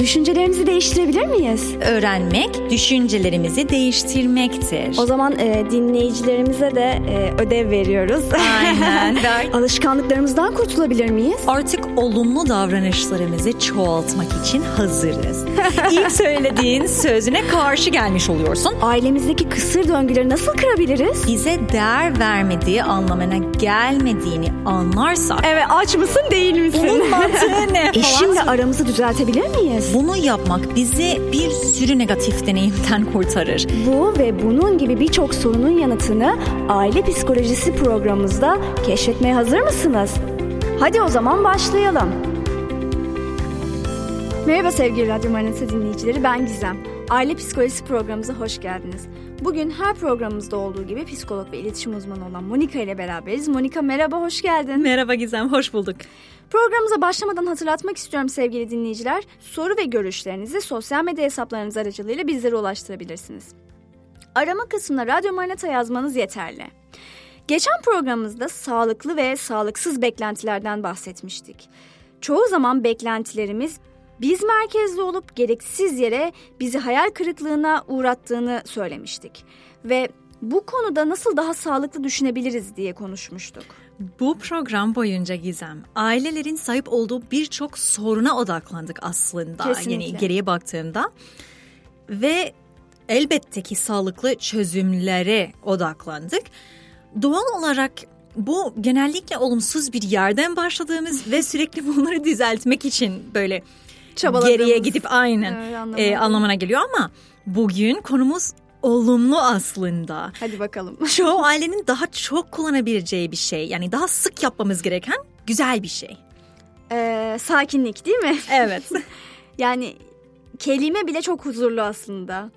düşüncelerimizi değiştirebilir miyiz? Öğrenmek düşüncelerimizi değiştirmektir. O zaman e, dinleyicilerimize de e, ödev veriyoruz. Aynen. Alışkanlıklarımızdan kurtulabilir miyiz? Artık olumlu davranışlarımızı çoğaltmak için hazırız. İlk söylediğin sözüne karşı gelmiş oluyorsun. Ailemizdeki kısır döngüleri nasıl kırabiliriz? Bize değer vermediği anlamına gelmediğini anlarsak Evet aç mısın değil misin? bunun mantığı ne? Eşimle aramızı düzeltebilir miyiz? Bunu yapmak bizi bir sürü negatif deneyimden kurtarır. Bu ve bunun gibi birçok sorunun yanıtını Aile Psikolojisi programımızda keşfetmeye hazır mısınız? Hadi o zaman başlayalım. Merhaba sevgili Radyo Manası dinleyicileri ben Gizem. Aile Psikolojisi programımıza hoş geldiniz. Bugün her programımızda olduğu gibi psikolog ve iletişim uzmanı olan Monika ile beraberiz. Monika merhaba, hoş geldin. Merhaba Gizem, hoş bulduk. Programımıza başlamadan hatırlatmak istiyorum sevgili dinleyiciler. Soru ve görüşlerinizi sosyal medya hesaplarınız aracılığıyla bizlere ulaştırabilirsiniz. Arama kısmına Radyo Manata yazmanız yeterli. Geçen programımızda sağlıklı ve sağlıksız beklentilerden bahsetmiştik. Çoğu zaman beklentilerimiz biz merkezli olup gereksiz yere bizi hayal kırıklığına uğrattığını söylemiştik. Ve bu konuda nasıl daha sağlıklı düşünebiliriz diye konuşmuştuk. Bu program boyunca Gizem, ailelerin sahip olduğu birçok soruna odaklandık aslında. Kesinlikle. Yani geriye baktığımda. Ve elbette ki sağlıklı çözümlere odaklandık. Doğal olarak bu genellikle olumsuz bir yerden başladığımız ve sürekli bunları düzeltmek için böyle geriye gidip aynen Evet, anlamına e, anlamına geliyor ama bugün konumuz olumlu aslında. Hadi bakalım. Çoğu ailenin daha çok kullanabileceği bir şey. Yani daha sık yapmamız gereken güzel bir şey. Ee, sakinlik değil mi? Evet. Yani kelime bile çok huzurlu aslında.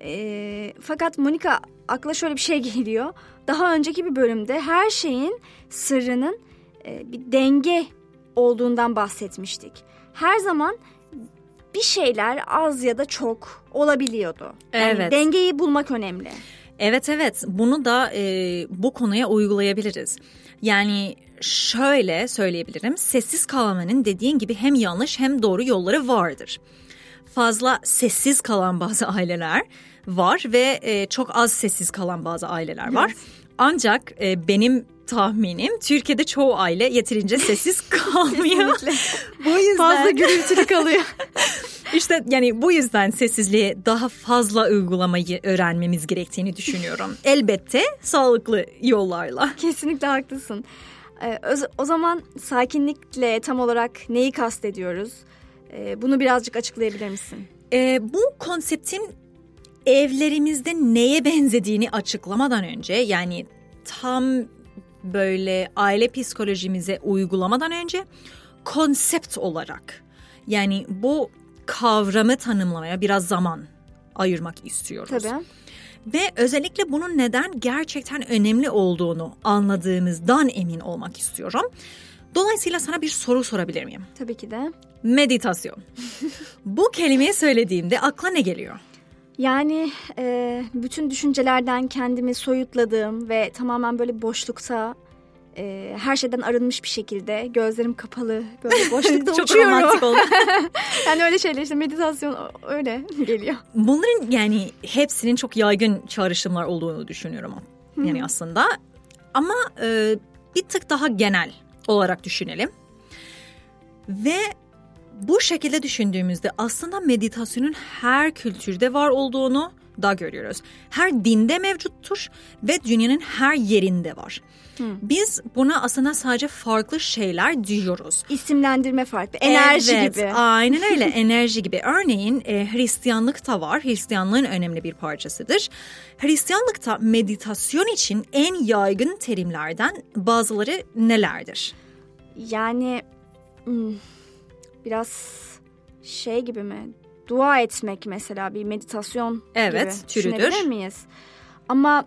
Ee, fakat Monika akla şöyle bir şey geliyor. Daha önceki bir bölümde her şeyin sırrının e, bir denge olduğundan bahsetmiştik. Her zaman bir şeyler az ya da çok olabiliyordu. Yani Evet. dengeyi bulmak önemli. evet evet bunu da e, bu konuya uygulayabiliriz. Yani şöyle söyleyebilirim. Sessiz kalmanın dediğin gibi hem yanlış hem doğru yolları vardır. Fazla sessiz kalan bazı aileler var ve e, çok az sessiz kalan bazı aileler var. Ancak e, benim tahminim Türkiye'de çoğu aile yeterince sessiz kalmıyor. bu yüzden Fazla gürültülü kalıyor. İşte yani bu yüzden sessizliğe daha fazla uygulamayı öğrenmemiz gerektiğini düşünüyorum. Elbette sağlıklı yollarla. Kesinlikle haklısın. Ee, o zaman sakinlikle tam olarak neyi kastediyoruz? Ee, bunu birazcık açıklayabilir misin? Ee, bu konseptin evlerimizde neye benzediğini açıklamadan önce yani tam böyle aile psikolojimize uygulamadan önce konsept olarak yani bu kavramı tanımlamaya biraz zaman ayırmak istiyoruz. Tabii. Ve özellikle bunun neden gerçekten önemli olduğunu anladığımızdan emin olmak istiyorum. Dolayısıyla sana bir soru sorabilir miyim? Tabii ki de. Meditasyon. Bu kelimeyi söylediğimde akla ne geliyor? Yani e, bütün düşüncelerden kendimi soyutladığım ve tamamen böyle boşlukta e, her şeyden arınmış bir şekilde gözlerim kapalı böyle boşlukta Çok uçuyorum. romantik oldu. yani öyle şeyler işte meditasyon öyle geliyor. Bunların yani hepsinin çok yaygın çağrışımlar olduğunu düşünüyorum. Yani aslında ama e, bir tık daha genel olarak düşünelim. Ve bu şekilde düşündüğümüzde aslında meditasyonun her kültürde var olduğunu da görüyoruz. Her dinde mevcuttur ve dünyanın her yerinde var. Biz buna aslında sadece farklı şeyler diyoruz. İsimlendirme farklı. Enerji Evet, gibi. Aynen öyle enerji gibi. Örneğin e, Hristiyanlıkta var. Hristiyanlığın önemli bir parçasıdır. Hristiyanlıkta meditasyon için en yaygın terimlerden bazıları nelerdir? Yani hmm, biraz şey gibi mi? Dua etmek mesela bir meditasyon Evet, gibi türüdür. miyiz? Ama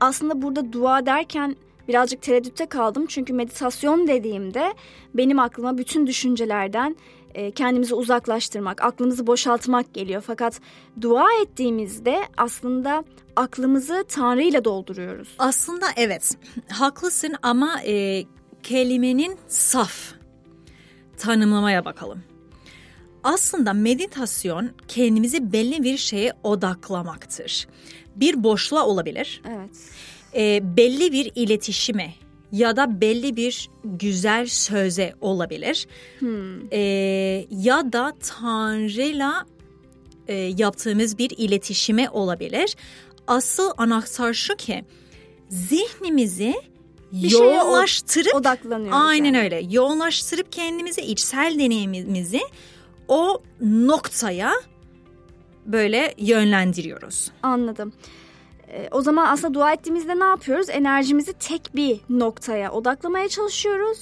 aslında burada dua derken birazcık tereddütte kaldım. Çünkü meditasyon dediğimde benim aklıma bütün düşüncelerden e, kendimizi uzaklaştırmak, aklımızı boşaltmak geliyor. Fakat dua ettiğimizde aslında aklımızı Tanrı ile dolduruyoruz. Aslında evet haklısın ama e, kelimenin saf tanımlamaya bakalım. Aslında meditasyon kendimizi belli bir şeye odaklamaktır. Bir boşluğa olabilir. Evet. E, belli bir iletişime ya da belli bir güzel söze olabilir. Hmm. E, ya da Tanrı'yla e, yaptığımız bir iletişime olabilir. Asıl anahtar şu ki zihnimizi Bir yoğunlaştırıp Odaklanıyoruz. aynen yani. öyle yoğunlaştırıp kendimizi içsel deneyimimizi o noktaya böyle yönlendiriyoruz. Anladım. Ee, o zaman aslında dua ettiğimizde ne yapıyoruz? Enerjimizi tek bir noktaya odaklamaya çalışıyoruz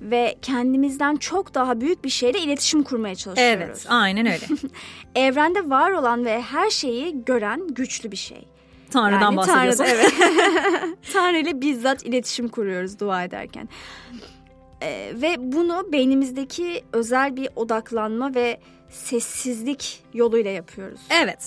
ve kendimizden çok daha büyük bir şeyle iletişim kurmaya çalışıyoruz. Evet, aynen öyle. Evrende var olan ve her şeyi gören güçlü bir şey. Tanrı'dan Yani bahsediyorsun. Tanrı, evet. Tanrı ile bizzat iletişim kuruyoruz dua ederken. Ee, ve bunu beynimizdeki özel bir odaklanma ve sessizlik yoluyla yapıyoruz. Evet.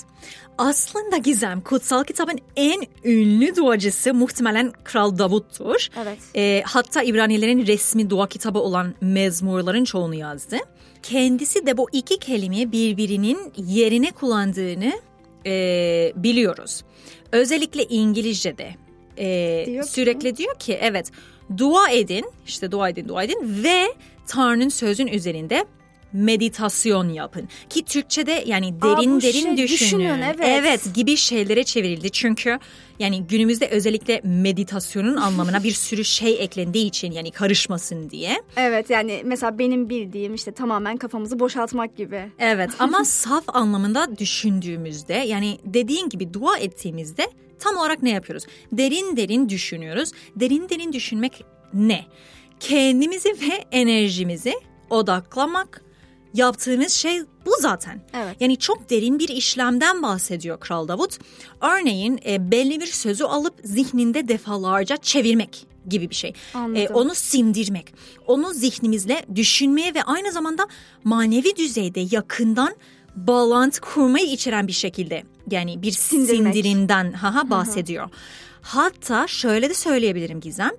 Aslında Gizem kutsal kitabın en ünlü duacısı muhtemelen Kral Davut'tur. Evet. E, hatta İbranilerin resmi dua kitabı olan mezmurların çoğunu yazdı. Kendisi de bu iki kelimeyi birbirinin yerine kullandığını e, biliyoruz. Özellikle İngilizce'de e, Diyor sürekli diyor ki evet dua edin işte dua edin dua edin ve Tanrı'nın sözün üzerinde meditasyon yapın. Ki Türkçe'de yani derin bu derin şey, düşünün. düşünün, evet. evet gibi şeylere çevrildi. Çünkü yani günümüzde özellikle meditasyonun anlamına bir sürü şey eklendiği için yani karışmasın diye. Evet yani mesela benim bildiğim işte tamamen kafamızı boşaltmak gibi. Evet ama saf anlamında düşündüğümüzde yani dediğin gibi dua ettiğimizde tam olarak ne yapıyoruz? Derin derin düşünüyoruz. Derin derin düşünmek ne? Kendimizi ve enerjimizi odaklamak yaptığımız şey bu zaten. Evet. Yani çok derin bir işlemden bahsediyor Kral Davut. Örneğin e, belli bir sözü alıp zihninde defalarca çevirmek gibi bir şey. Anladım. E, onu sindirmek, onu zihnimizle düşünmeye ve aynı zamanda manevi düzeyde yakından bağlantı kurmayı içeren bir şekilde yani bir Sindirmek. sindirimden haha bahsediyor. Hatta şöyle de söyleyebilirim Gizem.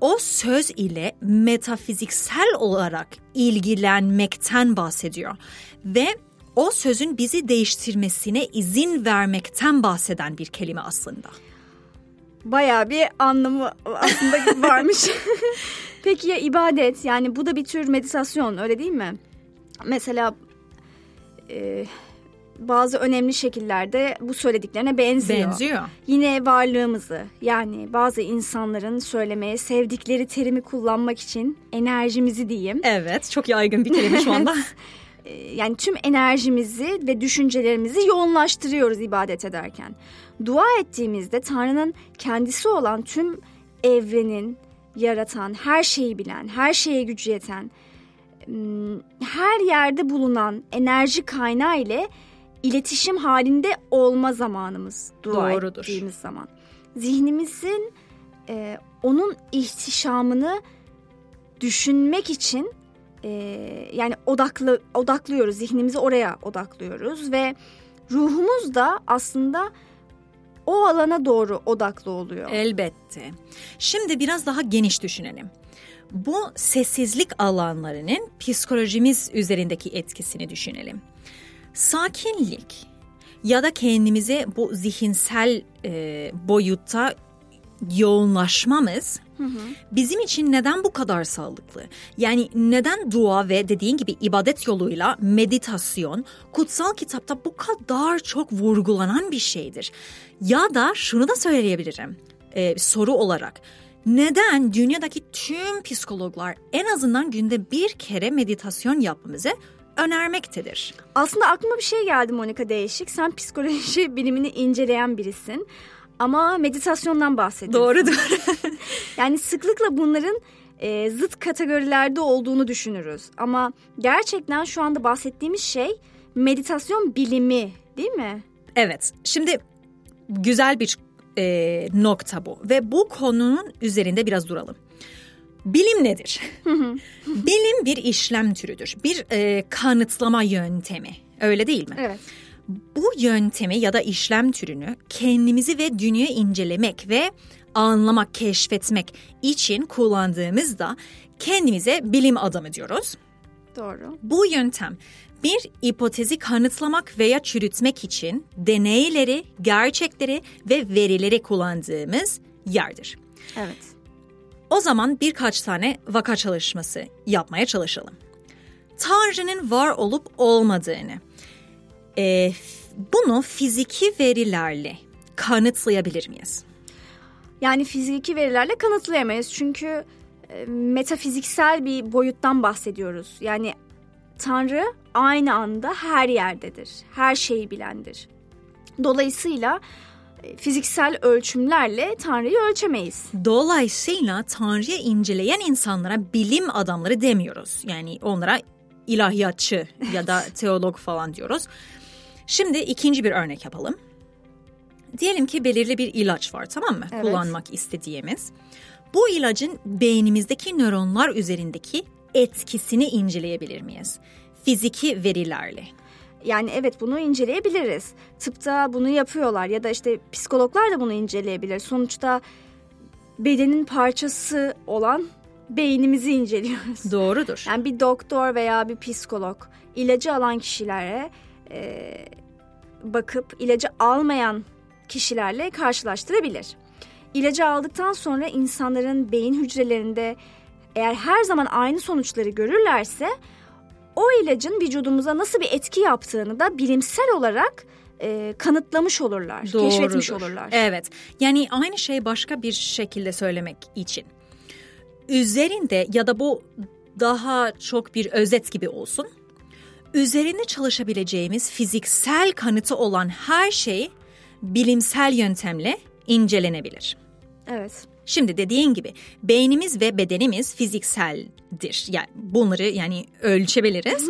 O söz ile metafiziksel olarak ilgilenmekten bahsediyor ve o sözün bizi değiştirmesine izin vermekten bahseden bir kelime aslında. Bayağı bir anlamı aslında varmış. Peki ya ibadet yani bu da bir tür meditasyon öyle değil mi? Mesela e, bazı önemli şekillerde bu söylediklerine benziyor. Benziyor. Yine varlığımızı yani bazı insanların söylemeye sevdikleri terimi kullanmak için enerjimizi diyeyim. Evet, çok yaygın bir kelime şu anda. E, yani tüm enerjimizi ve düşüncelerimizi yoğunlaştırıyoruz ibadet ederken. Dua ettiğimizde Tanrı'nın kendisi olan tüm evrenin yaratan, her şeyi bilen, her şeye gücü yeten, her yerde bulunan enerji kaynağı ile iletişim halinde olma zamanımız dua Doğrudur. ettiğimiz zaman. Zihnimizin e, onun ihtişamını düşünmek için e, yani odaklı odaklıyoruz zihnimizi oraya odaklıyoruz ve ruhumuz da aslında o alana doğru odaklı oluyor. Elbette. Şimdi biraz daha geniş düşünelim. Bu sessizlik alanlarının psikolojimiz üzerindeki etkisini düşünelim. Sakinlik ya da kendimize bu zihinsel e, boyutta yoğunlaşmamız bizim için neden bu kadar sağlıklı? Yani neden dua ve dediğin gibi ibadet yoluyla meditasyon kutsal kitapta bu kadar çok vurgulanan bir şeydir? Ya da şunu da söyleyebilirim e, soru olarak. Neden dünyadaki tüm psikologlar en azından günde bir kere meditasyon yapmamızı önermektedir? Aslında aklıma bir şey geldi Monika Değişik. Sen psikoloji bilimini inceleyen birisin. Ama meditasyondan bahsediyorsun. Doğru doğru. Yani sıklıkla bunların e, zıt kategorilerde olduğunu düşünürüz. Ama gerçekten şu anda bahsettiğimiz şey meditasyon bilimi değil mi? Evet, şimdi güzel bir e, nokta bu ve bu konunun üzerinde biraz duralım. Bilim nedir? Bilim bir işlem türüdür, bir e, kanıtlama yöntemi. Öyle değil mi? Evet. Bu yöntemi ya da işlem türünü kendimizi ve dünyayı incelemek ve anlamak, keşfetmek için kullandığımızda kendimize bilim adamı diyoruz. Doğru. Bu yöntem bir hipotezi kanıtlamak veya çürütmek için deneyleri, gerçekleri ve verileri kullandığımız yerdir. Evet. O zaman birkaç tane vaka çalışması yapmaya çalışalım. Tanrı'nın var olup olmadığını, e, bunu fiziki verilerle kanıtlayabilir miyiz? Yani fiziki verilerle kanıtlayamayız çünkü e, metafiziksel bir boyuttan bahsediyoruz. Yani Tanrı aynı anda her yerdedir, her şeyi bilendir. Dolayısıyla fiziksel ölçümlerle Tanrı'yı ölçemeyiz. Dolayısıyla Tanrı'yı inceleyen insanlara bilim adamları demiyoruz. Yani onlara ilahiyatçı ya da teolog falan diyoruz. Şimdi ikinci bir örnek yapalım. Diyelim ki belirli bir ilaç var tamam mı? Evet. Kullanmak istediğimiz. Bu ilacın beynimizdeki nöronlar üzerindeki etkisini inceleyebilir miyiz? Fiziki verilerle. Yani evet bunu inceleyebiliriz. Tıpta bunu yapıyorlar ya da işte psikologlar da bunu inceleyebilir. Sonuçta bedenin parçası olan beynimizi inceliyoruz. Doğrudur. Yani bir doktor veya bir psikolog ilacı alan kişilere e, bakıp ilacı almayan kişilerle karşılaştırabilir. İlacı aldıktan sonra insanların beyin hücrelerinde eğer her zaman aynı sonuçları görürlerse o ilacın vücudumuza nasıl bir etki yaptığını da bilimsel olarak e, kanıtlamış olurlar, keşfetmiş Doğrudur. olurlar. Evet. Yani aynı şey başka bir şekilde söylemek için. Üzerinde ya da bu daha çok bir özet gibi olsun. Üzerinde çalışabileceğimiz fiziksel kanıtı olan her şey bilimsel yöntemle incelenebilir. Evet. Şimdi dediğin gibi beynimiz ve bedenimiz fizikseldir. Yani bunları yani ölçebiliriz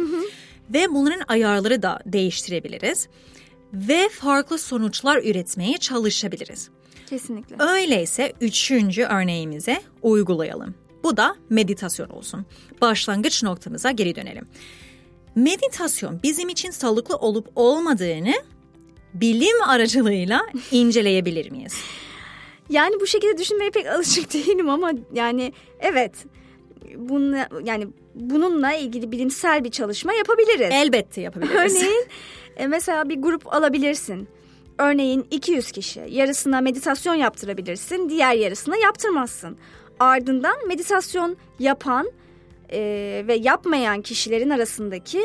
ve bunların ayarları da değiştirebiliriz ve farklı sonuçlar üretmeye çalışabiliriz. Kesinlikle. Öyleyse üçüncü örneğimize uygulayalım. Bu da meditasyon olsun. Başlangıç noktamıza geri dönelim. Meditasyon bizim için sağlıklı olup olmadığını bilim aracılığıyla inceleyebilir miyiz? Yani bu şekilde düşünmeye pek alışık değilim ama yani evet bununla yani bununla ilgili bilimsel bir çalışma yapabiliriz. Elbette yapabiliriz. Örneğin e, mesela bir grup alabilirsin. Örneğin 200 kişi. Yarısına meditasyon yaptırabilirsin, diğer yarısına yaptırmazsın. Ardından meditasyon yapan e, ve yapmayan kişilerin arasındaki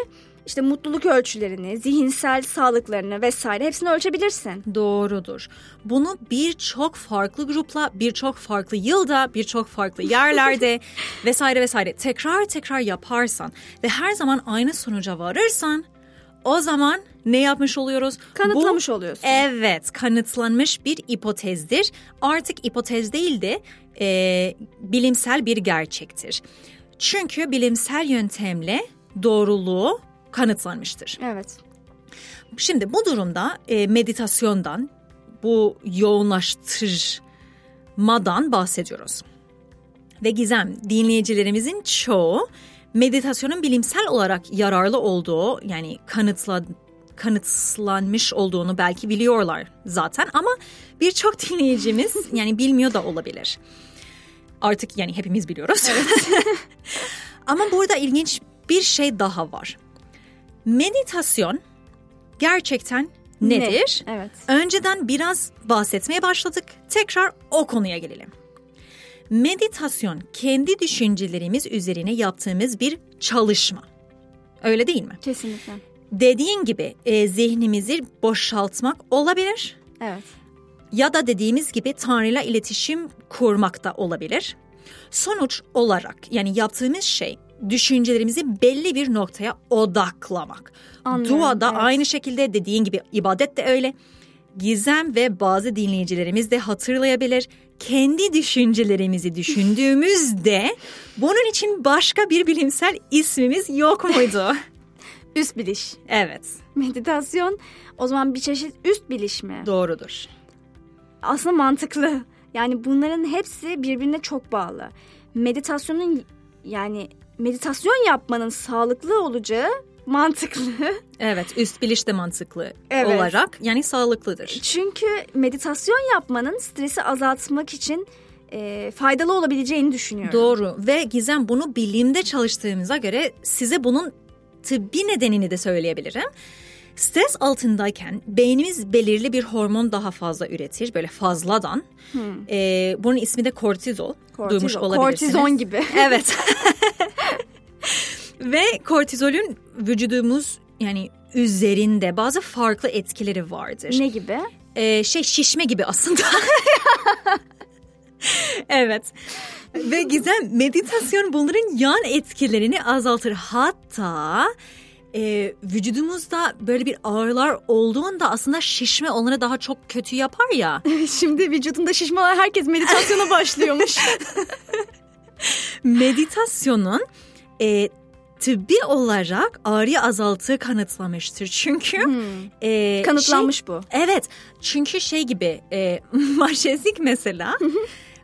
işte mutluluk ölçülerini, zihinsel sağlıklarını vesaire hepsini ölçebilirsin. Doğrudur. Bunu birçok farklı grupla, birçok farklı yılda, birçok farklı yerlerde vesaire vesaire tekrar tekrar yaparsan ve her zaman aynı sonuca varırsan o zaman ne yapmış oluyoruz? Kanıtlamış Bu, oluyorsun. Evet, kanıtlanmış bir hipotezdir. Artık hipotez değil de e, bilimsel bir gerçektir. Çünkü bilimsel yöntemle doğruluğu kanıtlanmıştır. Evet. Şimdi bu durumda e, meditasyondan, bu yoğunlaştırmadan bahsediyoruz. Ve Gizem, dinleyicilerimizin çoğu meditasyonun bilimsel olarak yararlı olduğu, yani kanıtla, kanıtlanmış olduğunu belki biliyorlar zaten ama birçok dinleyicimiz yani bilmiyor da olabilir. Artık yani hepimiz biliyoruz. ama burada ilginç bir şey daha var. Meditasyon gerçekten nedir? Ne? Evet. Önceden biraz bahsetmeye başladık. Tekrar o konuya gelelim. Meditasyon kendi düşüncelerimiz üzerine yaptığımız bir çalışma. Öyle değil mi? Kesinlikle. Dediğin gibi e, zihnimizi boşaltmak olabilir Evet. ya da dediğimiz gibi Tanrı'yla iletişim kurmak da olabilir. Sonuç olarak yani yaptığımız şey düşüncelerimizi belli bir noktaya odaklamak. Anlıyorum, Dua da evet. aynı şekilde dediğin gibi ibadet de öyle. Gizem ve bazı dinleyicilerimiz de hatırlayabilir. Kendi düşüncelerimizi düşündüğümüzde bunun için başka bir bilimsel ismimiz yok muydu? Üst biliş. evet, Meditasyon o zaman bir çeşit üst biliş mi? doğrudur. Aslında mantıklı. Yani bunların hepsi birbirine çok bağlı. Meditasyonun yani meditasyon yapmanın sağlıklı olacağı mantıklı. Evet, üst biliş de mantıklı Evet. olarak yani sağlıklıdır. Çünkü meditasyon yapmanın stresi azaltmak için e, faydalı olabileceğini düşünüyorum. Doğru ve Gizem bunu bilimde çalıştığımıza göre size bunun tıbbi nedenini de söyleyebilirim. Stres altındayken beynimiz belirli bir hormon daha fazla üretir böyle fazladan. Hmm. Ee, bunun ismi de kortizol. kortizol. Duymuş olabilirsiniz. Kortizon gibi. Evet. Ve kortizolün vücudumuz yani üzerinde bazı farklı etkileri vardır. Ne gibi? Ee, şey şişme gibi aslında. evet. Ve Gizem meditasyon bunların yan etkilerini azaltır. Hatta e, vücudumuzda böyle bir ağrılar olduğunda aslında şişme onları daha çok kötü yapar ya. Şimdi vücudunda şişme olan herkes meditasyona başlıyormuş. Meditasyonun e, tıbbi olarak ağrıyı azaltığı kanıtlamıştır. Çünkü hmm. e, kanıtlanmış şey, bu. Evet. Çünkü şey gibi e, majezik mesela.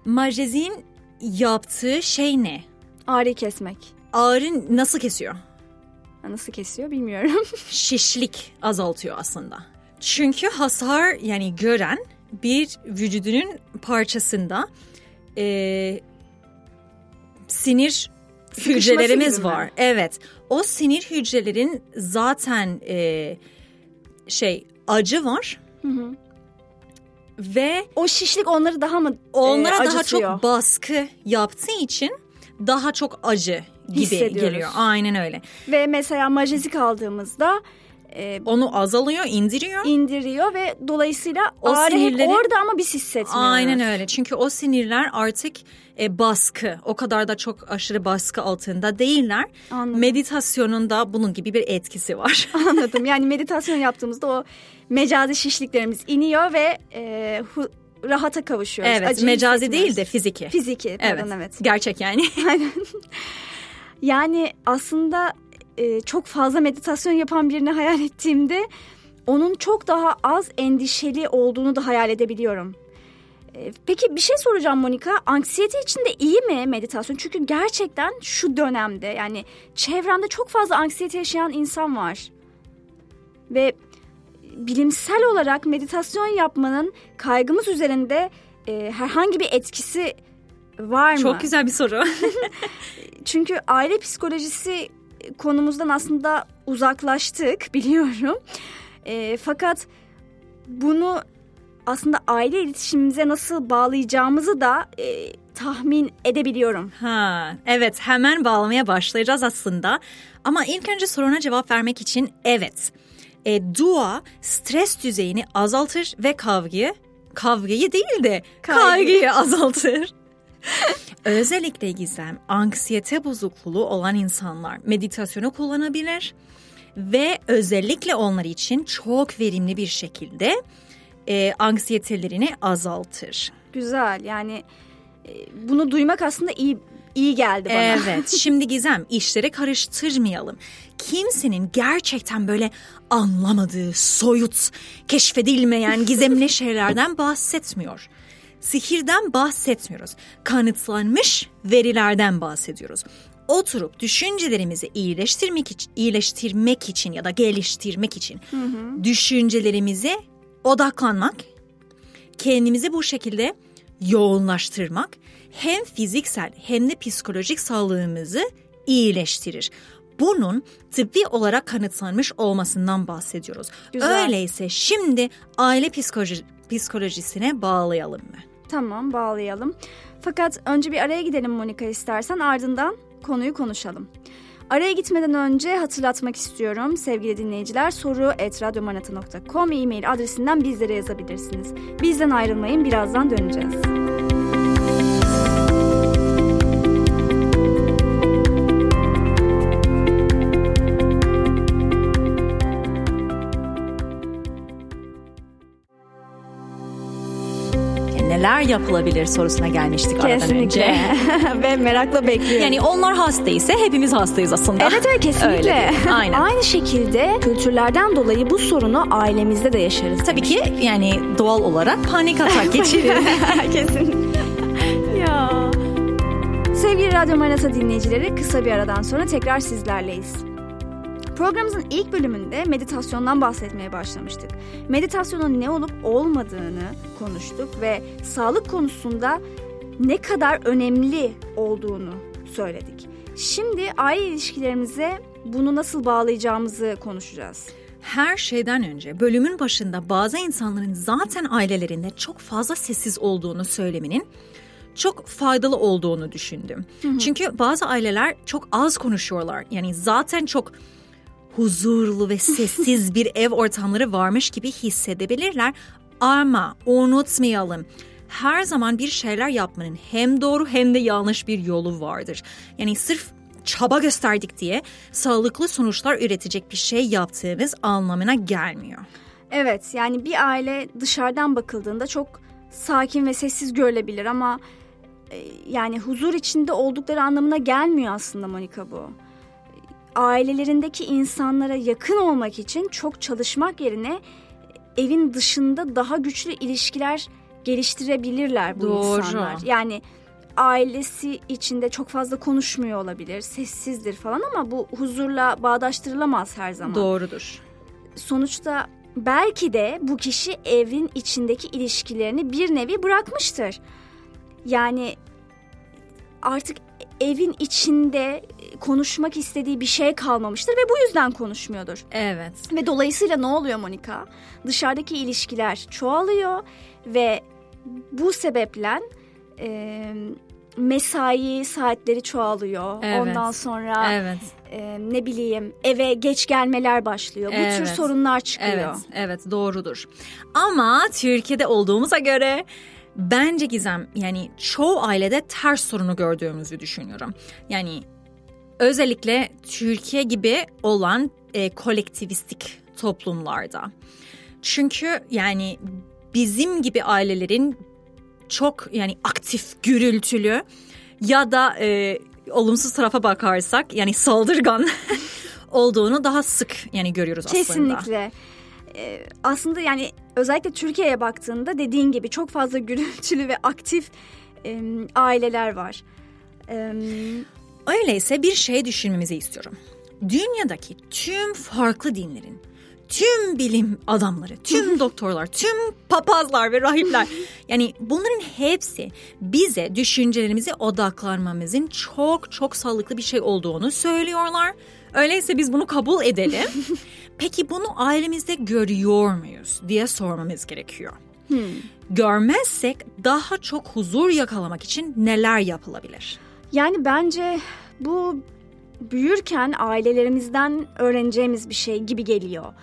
Majezin yaptığı şey ne? Ağrı kesmek. Ağrı nasıl kesiyor? Nasıl kesiyor bilmiyorum. Şişlik azaltıyor aslında. Çünkü hasar yani gören bir vücudunun parçasında e, sinir hücrelerimiz var. Mi? Evet. O sinir hücrelerin zaten e, şey acı var. Hı hı. Ve o şişlik onları daha mı e, onlara e, daha çok baskı yaptığı için daha çok acı gibi geliyor. Aynen öyle. Ve mesela majezik aldığımızda e, onu azalıyor, indiriyor. İndiriyor ve dolayısıyla o ağrı sinirleri, hep orada ama biz hissetmiyoruz. Aynen öyle. Çünkü o sinirler artık e, baskı, o kadar da çok aşırı baskı altında değiller. Anladım. Meditasyonun da bunun gibi bir etkisi var. Anladım. Yani meditasyon yaptığımızda o mecazi şişliklerimiz iniyor ve e, hu, rahata kavuşuyoruz. Evet, Acıyı mecazi değil de fiziki. Fiziki, pardon evet. evet. Gerçek yani. Aynen. Yani aslında e, çok fazla meditasyon yapan birini hayal ettiğimde onun çok daha az endişeli olduğunu da hayal edebiliyorum. E, peki bir şey soracağım Monika. Anksiyete için de iyi mi meditasyon? Çünkü gerçekten şu dönemde yani çevremde çok fazla anksiyete yaşayan insan var. Ve bilimsel olarak meditasyon yapmanın kaygımız üzerinde e, herhangi bir etkisi var mı? Çok güzel bir soru. Çünkü aile psikolojisi konumuzdan aslında uzaklaştık biliyorum. E, fakat bunu aslında aile iletişimimize nasıl bağlayacağımızı da e, tahmin edebiliyorum. Ha, evet hemen bağlamaya başlayacağız aslında. Ama ilk önce soruna cevap vermek için evet. E, dua stres düzeyini azaltır ve kavgayı kavgayı değil de kaygıyı azaltır. Özellikle Gizem, anksiyete bozukluğu olan insanlar meditasyonu kullanabilir ve özellikle onlar için çok verimli bir şekilde e, anksiyetelerini azaltır. Güzel yani e, bunu duymak aslında iyi iyi geldi bana. Evet şimdi Gizem işleri karıştırmayalım. Kimsenin gerçekten böyle anlamadığı, soyut, keşfedilmeyen gizemli şeylerden bahsetmiyor. Sihirden bahsetmiyoruz. Kanıtlanmış verilerden bahsediyoruz. Oturup düşüncelerimizi iyileştirmek için, iyileştirmek için ya da geliştirmek için hı hı. düşüncelerimize odaklanmak, kendimizi bu şekilde yoğunlaştırmak hem fiziksel hem de psikolojik sağlığımızı iyileştirir. Bunun tıbbi olarak kanıtlanmış olmasından bahsediyoruz. Güzel. Öyleyse şimdi aile psikoloji, psikolojisine bağlayalım mı? Tamam bağlayalım. Fakat önce bir araya gidelim Monika istersen ardından konuyu konuşalım. Araya gitmeden önce hatırlatmak istiyorum sevgili dinleyiciler soru etradyomanata.com e-mail adresinden bizlere yazabilirsiniz. Bizden ayrılmayın birazdan döneceğiz. Neler yapılabilir sorusuna gelmiştik kesinlikle. aradan önce. Ve merakla bekliyorum. Yani onlar hastaysa hepimiz hastayız aslında. Evet evet kesinlikle. Öyle Aynen. Aynı şekilde kültürlerden dolayı bu sorunu ailemizde de yaşarız. Tabii ki yani doğal olarak panik atak geçiririz. Kesin. ya. Sevgili Radyo Manata dinleyicileri kısa bir aradan sonra tekrar sizlerleyiz. Programımızın ilk bölümünde meditasyondan bahsetmeye başlamıştık. Meditasyonun ne olup olmadığını konuştuk ve sağlık konusunda ne kadar önemli olduğunu söyledik. Şimdi aile ilişkilerimize bunu nasıl bağlayacağımızı konuşacağız. Her şeyden önce bölümün başında bazı insanların zaten ailelerinde çok fazla sessiz olduğunu söylemenin çok faydalı olduğunu düşündüm. Hı hı. Çünkü bazı aileler çok az konuşuyorlar. Yani zaten çok huzurlu ve sessiz bir ev ortamları varmış gibi hissedebilirler. Ama unutmayalım her zaman bir şeyler yapmanın hem doğru hem de yanlış bir yolu vardır. Yani sırf çaba gösterdik diye sağlıklı sonuçlar üretecek bir şey yaptığımız anlamına gelmiyor. Evet yani bir aile dışarıdan bakıldığında çok sakin ve sessiz görülebilir ama e, yani huzur içinde oldukları anlamına gelmiyor aslında Monika bu. Ailelerindeki insanlara yakın olmak için çok çalışmak yerine evin dışında daha güçlü ilişkiler geliştirebilirler bu Doğru. insanlar. Yani ailesi içinde çok fazla konuşmuyor olabilir, sessizdir falan ama bu huzurla bağdaştırılamaz her zaman. Doğrudur. Sonuçta belki de bu kişi evin içindeki ilişkilerini bir nevi bırakmıştır. Yani artık evin içinde konuşmak istediği bir şey kalmamıştır ve bu yüzden konuşmuyordur. Evet. Ve dolayısıyla ne oluyor Monika? Dışarıdaki ilişkiler çoğalıyor ve bu sebeple e, mesai saatleri çoğalıyor. Evet. Ondan sonra evet. e, ne bileyim eve geç gelmeler başlıyor. Bu evet. tür sorunlar çıkıyor. Evet, evet doğrudur. Ama Türkiye'de olduğumuza göre bence Gizem yani çoğu ailede ters sorunu gördüğümüzü düşünüyorum. Yani özellikle Türkiye gibi olan e, kolektivistik toplumlarda. Çünkü yani bizim gibi ailelerin çok yani aktif, gürültülü ya da e, olumsuz tarafa bakarsak yani saldırgan olduğunu daha sık yani görüyoruz aslında. Kesinlikle. Ee, aslında yani özellikle Türkiye'ye baktığında dediğin gibi çok fazla gürültülü ve aktif e, aileler var. Ee, Öyleyse bir şey düşünmemizi istiyorum. Dünyadaki tüm farklı dinlerin tüm bilim adamları, tüm doktorlar, tüm papazlar ve rahipler yani bunların hepsi bize düşüncelerimizi odaklanmamızın çok çok sağlıklı bir şey olduğunu söylüyorlar. Öyleyse biz bunu kabul edelim. Peki bunu ailemizde görüyor muyuz diye sormamız gerekiyor. Hmm. Görmezsek daha çok huzur yakalamak için neler yapılabilir? Yani bence bu büyürken ailelerimizden öğreneceğimiz bir şey gibi geliyor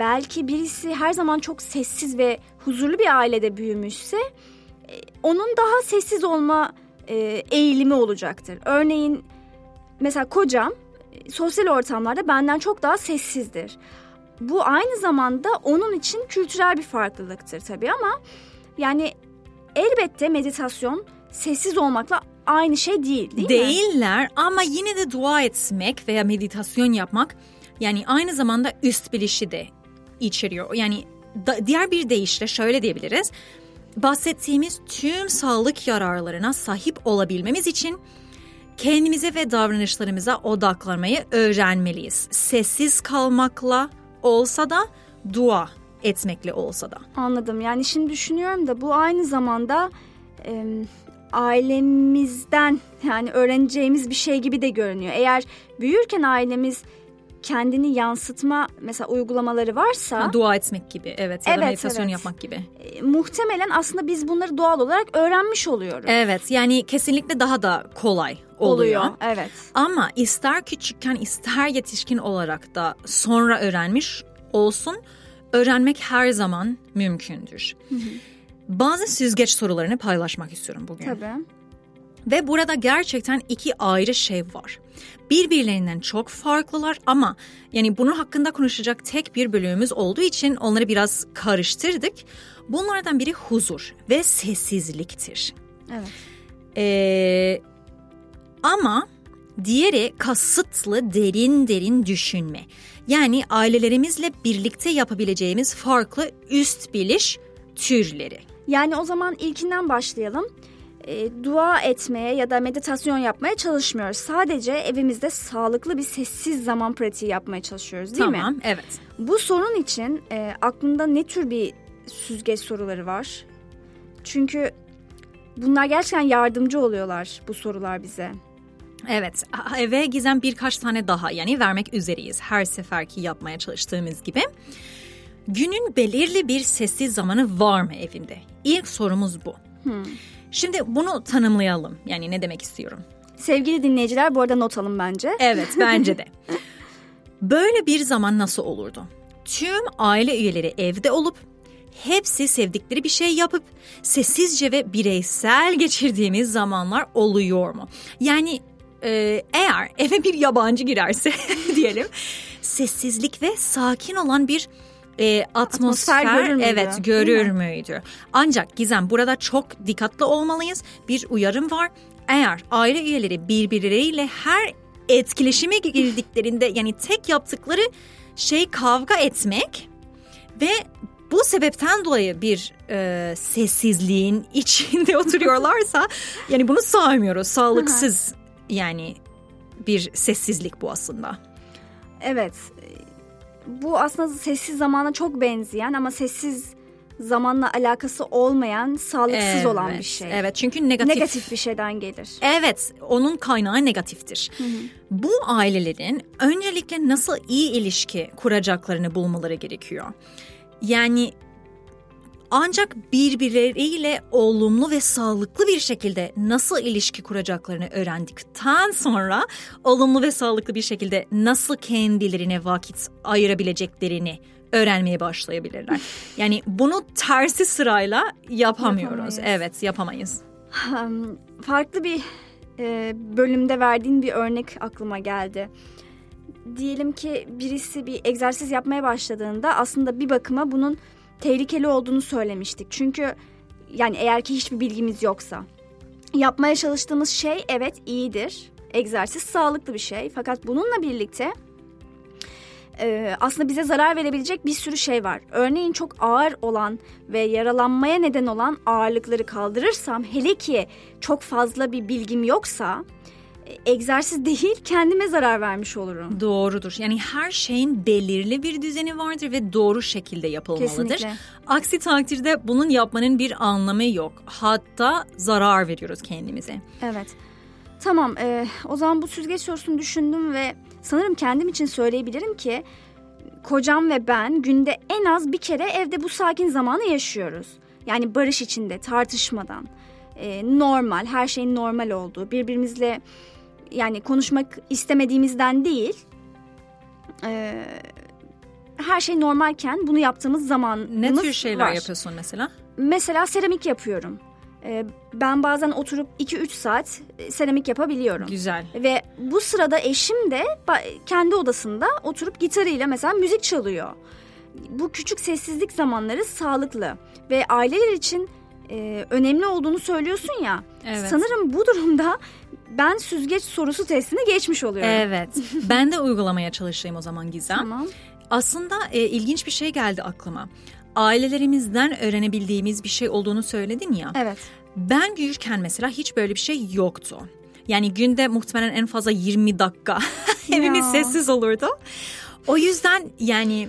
belki birisi her zaman çok sessiz ve huzurlu bir ailede büyümüşse e, onun daha sessiz olma e, eğilimi olacaktır. Örneğin mesela kocam sosyal ortamlarda benden çok daha sessizdir. Bu aynı zamanda onun için kültürel bir farklılıktır tabii ama yani elbette meditasyon sessiz olmakla aynı şey değil değil Değiller mi? Ama yine de dua etmek veya meditasyon yapmak yani aynı zamanda üst bilişi de içeriyor. Yani da, diğer bir deyişle şöyle diyebiliriz. Bahsettiğimiz tüm sağlık yararlarına sahip olabilmemiz için kendimize ve davranışlarımıza odaklanmayı öğrenmeliyiz. Sessiz kalmakla olsa da dua etmekle olsa da. Anladım. Yani şimdi düşünüyorum da bu aynı zamanda e, ailemizden yani öğreneceğimiz bir şey gibi de görünüyor. Eğer büyürken ailemiz kendini yansıtma mesela uygulamaları varsa ha, dua etmek gibi evet ya evet, da meditasyon evet. yapmak gibi. E, muhtemelen aslında biz bunları doğal olarak öğrenmiş oluyoruz. Evet yani kesinlikle daha da kolay oluyor. oluyor evet. Ama ister küçükken ister yetişkin olarak da sonra öğrenmiş olsun öğrenmek her zaman mümkündür. Hı hı. Bazı süzgeç sorularını paylaşmak istiyorum bugün. Tabii. Ve burada gerçekten iki ayrı şey var. Birbirlerinden çok farklılar ama yani bunun hakkında konuşacak tek bir bölümümüz olduğu için onları biraz karıştırdık. Bunlardan biri huzur ve sessizliktir. Evet. Ee, ama diğeri kasıtlı derin derin düşünme. Yani ailelerimizle birlikte yapabileceğimiz farklı üst biliş türleri. Yani o zaman ilkinden başlayalım e, dua etmeye ya da meditasyon yapmaya çalışmıyoruz. Sadece evimizde sağlıklı bir sessiz zaman pratiği yapmaya çalışıyoruz değil tamam, mi? Tamam, evet. Bu sorun için e, aklında ne tür bir süzgeç soruları var? Çünkü bunlar gerçekten yardımcı oluyorlar bu sorular bize. Evet eve gizem birkaç tane daha yani vermek üzereyiz her seferki yapmaya çalıştığımız gibi. Günün belirli bir sessiz zamanı var mı evinde? İlk sorumuz bu. Hmm. Şimdi bunu tanımlayalım. Yani ne demek istiyorum? Sevgili dinleyiciler bu arada not alın bence. Evet bence de. Böyle bir zaman nasıl olurdu? Tüm aile üyeleri evde olup hepsi sevdikleri bir şey yapıp sessizce ve bireysel geçirdiğimiz zamanlar oluyor mu? Yani e, eğer eve bir yabancı girerse diyelim sessizlik ve sakin olan bir e, atmosfer, atmosfer görür müydü? evet görür müydü? Ancak Gizem burada çok dikkatli olmalıyız. Bir uyarım var. Eğer aile üyeleri birbirleriyle her etkileşime girdiklerinde yani tek yaptıkları şey kavga etmek ve bu sebepten dolayı bir e, sessizliğin içinde oturuyorlarsa yani bunu saymıyoruz. Sağlıksız yani bir sessizlik bu aslında. Evet. Bu aslında sessiz zamana çok benzeyen ama sessiz zamanla alakası olmayan, sağlıksız evet, olan bir şey. Evet çünkü negatif. Negatif bir şeyden gelir. Evet onun kaynağı negatiftir. Hı hı. Bu ailelerin öncelikle nasıl iyi ilişki kuracaklarını bulmaları gerekiyor. Yani ancak birbirleriyle olumlu ve sağlıklı bir şekilde nasıl ilişki kuracaklarını öğrendikten sonra olumlu ve sağlıklı bir şekilde nasıl kendilerine vakit ayırabileceklerini öğrenmeye başlayabilirler. Yani bunu tersi sırayla yapamıyoruz. Yapamayız. Evet, yapamayız. Farklı bir e, bölümde verdiğin bir örnek aklıma geldi. Diyelim ki birisi bir egzersiz yapmaya başladığında aslında bir bakıma bunun tehlikeli olduğunu söylemiştik. Çünkü yani eğer ki hiçbir bilgimiz yoksa yapmaya çalıştığımız şey evet iyidir. Egzersiz sağlıklı bir şey. Fakat bununla birlikte e, aslında bize zarar verebilecek bir sürü şey var. Örneğin çok ağır olan ve yaralanmaya neden olan ağırlıkları kaldırırsam hele ki çok fazla bir bilgim yoksa egzersiz değil kendime zarar vermiş olurum. Doğrudur. Yani her şeyin belirli bir düzeni vardır ve doğru şekilde yapılmalıdır. Kesinlikle. Aksi takdirde bunun yapmanın bir anlamı yok. Hatta zarar veriyoruz kendimize. Evet. Tamam e, o zaman bu süzgeç sorusunu düşündüm ve sanırım kendim için söyleyebilirim ki kocam ve ben günde en az bir kere evde bu sakin zamanı yaşıyoruz. Yani barış içinde tartışmadan e, normal her şeyin normal olduğu birbirimizle yani konuşmak istemediğimizden değil e, her şey normalken bunu yaptığımız zaman Ne tür şeyler var. yapıyorsun mesela? Mesela seramik yapıyorum. E, ben bazen oturup 2-3 saat e, seramik yapabiliyorum. Güzel. Ve bu sırada eşim de kendi odasında oturup gitarıyla mesela müzik çalıyor. Bu küçük sessizlik zamanları sağlıklı ve aileler için e, önemli olduğunu söylüyorsun ya. Evet. Sanırım bu durumda ben süzgeç sorusu testini geçmiş oluyorum. Evet. ben de uygulamaya çalışayım o zaman Gizem. Tamam. Aslında e, ilginç bir şey geldi aklıma. Ailelerimizden öğrenebildiğimiz bir şey olduğunu söyledin ya. Evet. Ben büyürken mesela hiç böyle bir şey yoktu. Yani günde muhtemelen en fazla 20 dakika evimiz sessiz olurdu. O yüzden yani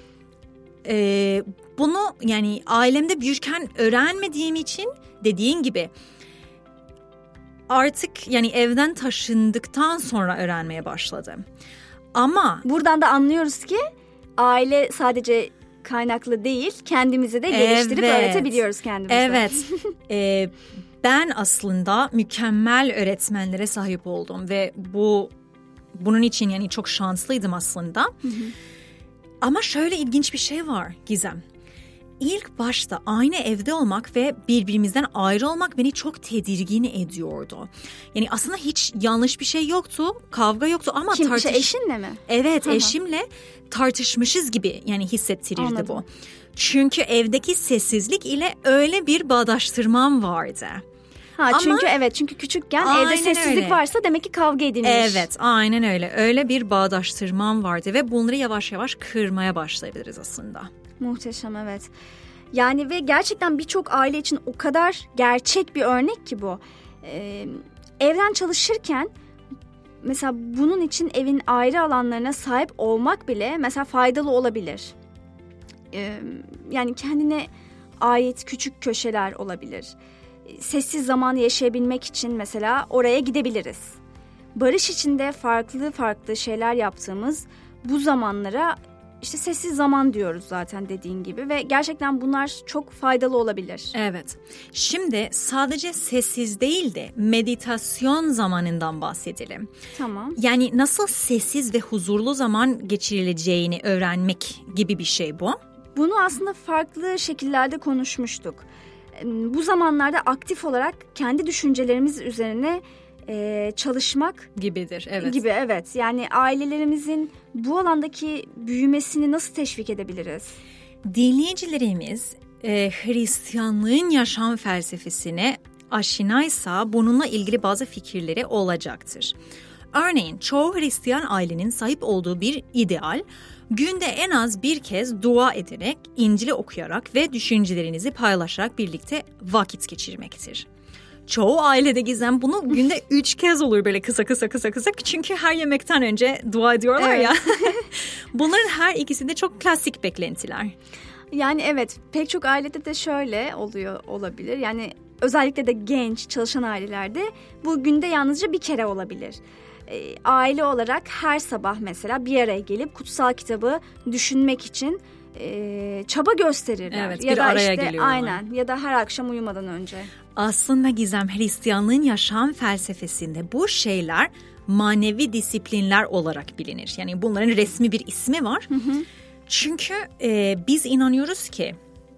e, bunu yani ailemde büyürken öğrenmediğim için dediğin gibi artık yani evden taşındıktan sonra öğrenmeye başladım. Ama buradan da anlıyoruz ki aile sadece kaynaklı değil kendimizi de geliştirip evet, öğretebiliyoruz kendimize. Evet. ee, ben aslında mükemmel öğretmenlere sahip oldum ve bu bunun için yani çok şanslıydım aslında. Hı hı. Ama şöyle ilginç bir şey var Gizem ilk başta aynı evde olmak ve birbirimizden ayrı olmak beni çok tedirgin ediyordu. Yani aslında hiç yanlış bir şey yoktu, kavga yoktu ama Kim, tartış... Şey, eşinle mi? Evet, Aha. eşimle tartışmışız gibi yani hissettirirdi Anladım. bu. Çünkü evdeki sessizlik ile öyle bir bağdaştırmam vardı. Ha Ama, çünkü evet çünkü küçükken evde sessizlik öyle. varsa demek ki kavga edilmiş. Evet aynen öyle. Öyle bir bağdaştırmam vardı ve bunları yavaş yavaş kırmaya başlayabiliriz aslında. Muhteşem evet. Yani ve gerçekten birçok aile için o kadar gerçek bir örnek ki bu. Ee, evden çalışırken mesela bunun için evin ayrı alanlarına sahip olmak bile mesela faydalı olabilir. Ee, yani kendine ait küçük köşeler olabilir. sessiz zamanı yaşayabilmek için mesela oraya gidebiliriz. Barış içinde farklı farklı şeyler yaptığımız bu zamanlara işte sessiz zaman diyoruz zaten dediğin gibi ve gerçekten bunlar çok faydalı olabilir. Evet. Şimdi sadece sessiz değil de meditasyon zamanından bahsedelim. Tamam. Yani nasıl sessiz ve huzurlu zaman geçirileceğini öğrenmek gibi bir şey bu. Bunu aslında farklı şekillerde konuşmuştuk. Bu zamanlarda aktif olarak kendi düşüncelerimiz üzerine e, çalışmak gibidir. Evet. Gibi evet. Yani ailelerimizin bu alandaki büyümesini nasıl teşvik edebiliriz? Dinleyicilerimiz e, Hristiyanlığın yaşam felsefesine aşinaysa bununla ilgili bazı fikirleri olacaktır. Örneğin çoğu Hristiyan ailenin sahip olduğu bir ideal, günde en az bir kez dua ederek, İncil'i okuyarak ve düşüncelerinizi paylaşarak birlikte vakit geçirmektir. Çoğu ailede gizem bunu günde üç kez olur böyle kısa kısa kısa kısa. Çünkü her yemekten önce dua ediyorlar evet. ya. Bunların her ikisi de çok klasik beklentiler. Yani evet pek çok ailede de şöyle oluyor olabilir. Yani özellikle de genç çalışan ailelerde bu günde yalnızca bir kere olabilir. E, aile olarak her sabah mesela bir araya gelip kutsal kitabı düşünmek için e, çaba gösterirler. Evet, ya da araya işte geliyorlar. aynen ya da her akşam uyumadan önce. Aslında Gizem Hristiyanlığın yaşam felsefesinde bu şeyler manevi disiplinler olarak bilinir. Yani bunların resmi bir ismi var. Hı hı. Çünkü e, biz inanıyoruz ki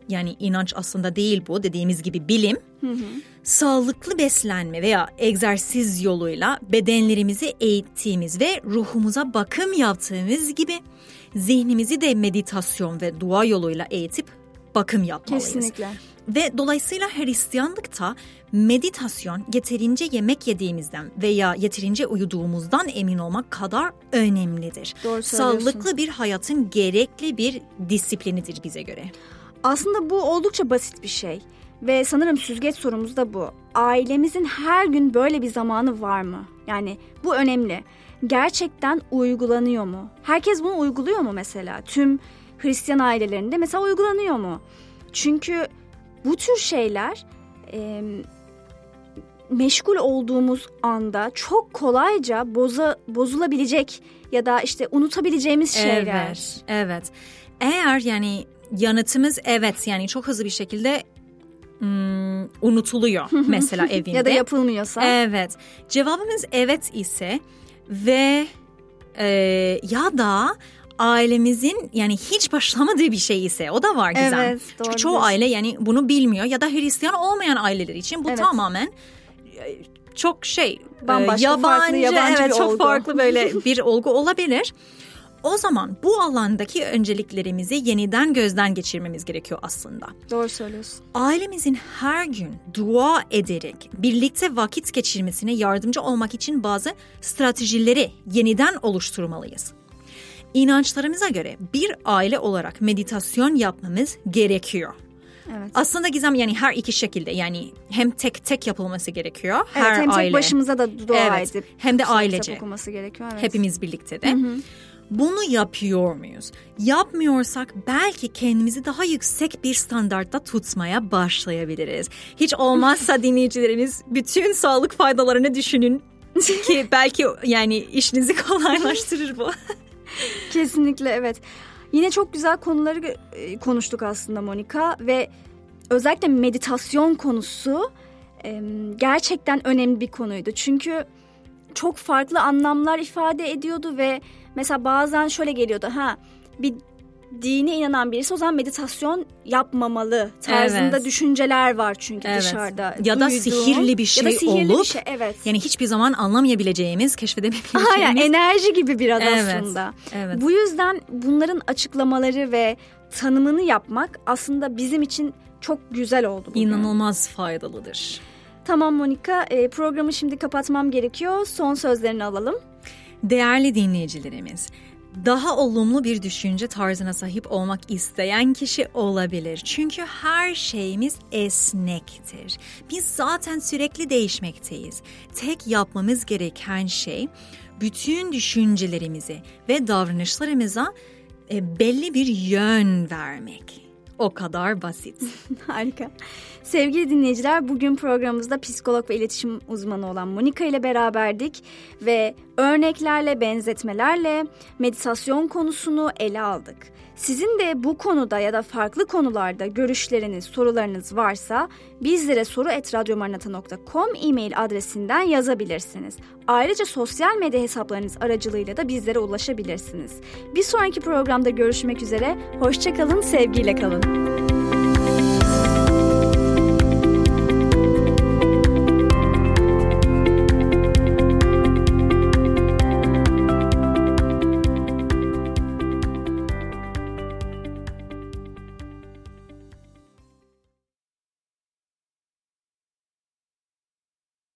yani inanç aslında değil bu dediğimiz gibi bilim. Hı hı. Sağlıklı beslenme veya egzersiz yoluyla bedenlerimizi eğittiğimiz ve ruhumuza bakım yaptığımız gibi zihnimizi de meditasyon ve dua yoluyla eğitip bakım yapmalıyız. Kesinlikle. Ve dolayısıyla Hristiyanlıkta meditasyon yeterince yemek yediğimizden veya yeterince uyuduğumuzdan emin olmak kadar önemlidir. Doğru Sağlıklı bir hayatın gerekli bir disiplinidir bize göre. Aslında bu oldukça basit bir şey. Ve sanırım süzgeç sorumuz da bu. Ailemizin her gün böyle bir zamanı var mı? Yani bu önemli. Gerçekten uygulanıyor mu? Herkes bunu uyguluyor mu mesela? Tüm Hristiyan ailelerinde mesela uygulanıyor mu? Çünkü bu tür şeyler e, meşgul olduğumuz anda çok kolayca boza, bozulabilecek ya da işte unutabileceğimiz şeyler. Evet, evet. Eğer yani yanıtımız evet yani çok hızlı bir şekilde hmm, unutuluyor mesela evinde. ya da yapılmıyorsa. Evet. Cevabımız evet ise ve e, ya da ailemizin yani hiç başlamadığı bir şey ise o da var Gizem. Evet, doğru Çünkü çoğu aile yani bunu bilmiyor ya da Hristiyan olmayan aileler için bu evet. tamamen e, çok şey Bambaşka, yabancı, farklı, yabancı evet, bir çok olgu. farklı böyle bir olgu olabilir. O zaman bu alandaki önceliklerimizi yeniden gözden geçirmemiz gerekiyor aslında. Doğru söylüyorsun. Ailemizin her gün dua ederek birlikte vakit geçirmesine yardımcı olmak için bazı stratejileri yeniden oluşturmalıyız. İnançlarımıza göre bir aile olarak meditasyon yapmamız gerekiyor. Evet. Aslında Gizem yani her iki şekilde yani hem tek tek yapılması gerekiyor evet, her hem aile. tek başımıza da dua evet, edip hem de ailece okuması gerekiyor. Evet. Hepimiz birlikte de. Hı hı. Bunu yapıyor muyuz? Yapmıyorsak belki kendimizi daha yüksek bir standartta tutmaya başlayabiliriz. Hiç olmazsa dinleyicilerimiz bütün sağlık faydalarını düşünün ki belki yani işinizi kolaylaştırır bu. Kesinlikle evet. Yine çok güzel konuları e, konuştuk aslında Monika ve özellikle meditasyon konusu gerçekten önemli bir konuydu. Çünkü çok farklı anlamlar ifade ediyordu ve mesela bazen şöyle geliyordu ha bir dine inanan birisi o zaman meditasyon yapmamalı tarzında evet. düşünceler var çünkü evet. dışarıda. Ya da duyduğum, sihirli bir şey ya da sihirli olup bir şey, evet. yani hiçbir zaman anlamayabileceğimiz, keşfedemeyebileceğimiz. Aynen enerji gibi biraz evet. aslında. Evet. Bu yüzden bunların açıklamaları ve tanımını yapmak aslında bizim için çok güzel oldu. Bugün. İnanılmaz faydalıdır. Tamam Monika, e, programı şimdi kapatmam gerekiyor. Son sözlerini alalım. Değerli dinleyicilerimiz, daha olumlu bir düşünce tarzına sahip olmak isteyen kişi olabilir. Çünkü her şeyimiz esnektir. Biz zaten sürekli değişmekteyiz. Tek yapmamız gereken şey bütün düşüncelerimizi ve davranışlarımıza e, belli bir yön vermek. O kadar basit. Harika. Sevgili dinleyiciler bugün programımızda psikolog ve iletişim uzmanı olan Monika ile beraberdik ve örneklerle, benzetmelerle meditasyon konusunu ele aldık. Sizin de bu konuda ya da farklı konularda görüşleriniz, sorularınız varsa bizlere soru.radyomarnata.com e-mail adresinden yazabilirsiniz. Ayrıca sosyal medya hesaplarınız aracılığıyla da bizlere ulaşabilirsiniz. Bir sonraki programda görüşmek üzere, hoşçakalın, sevgiyle kalın.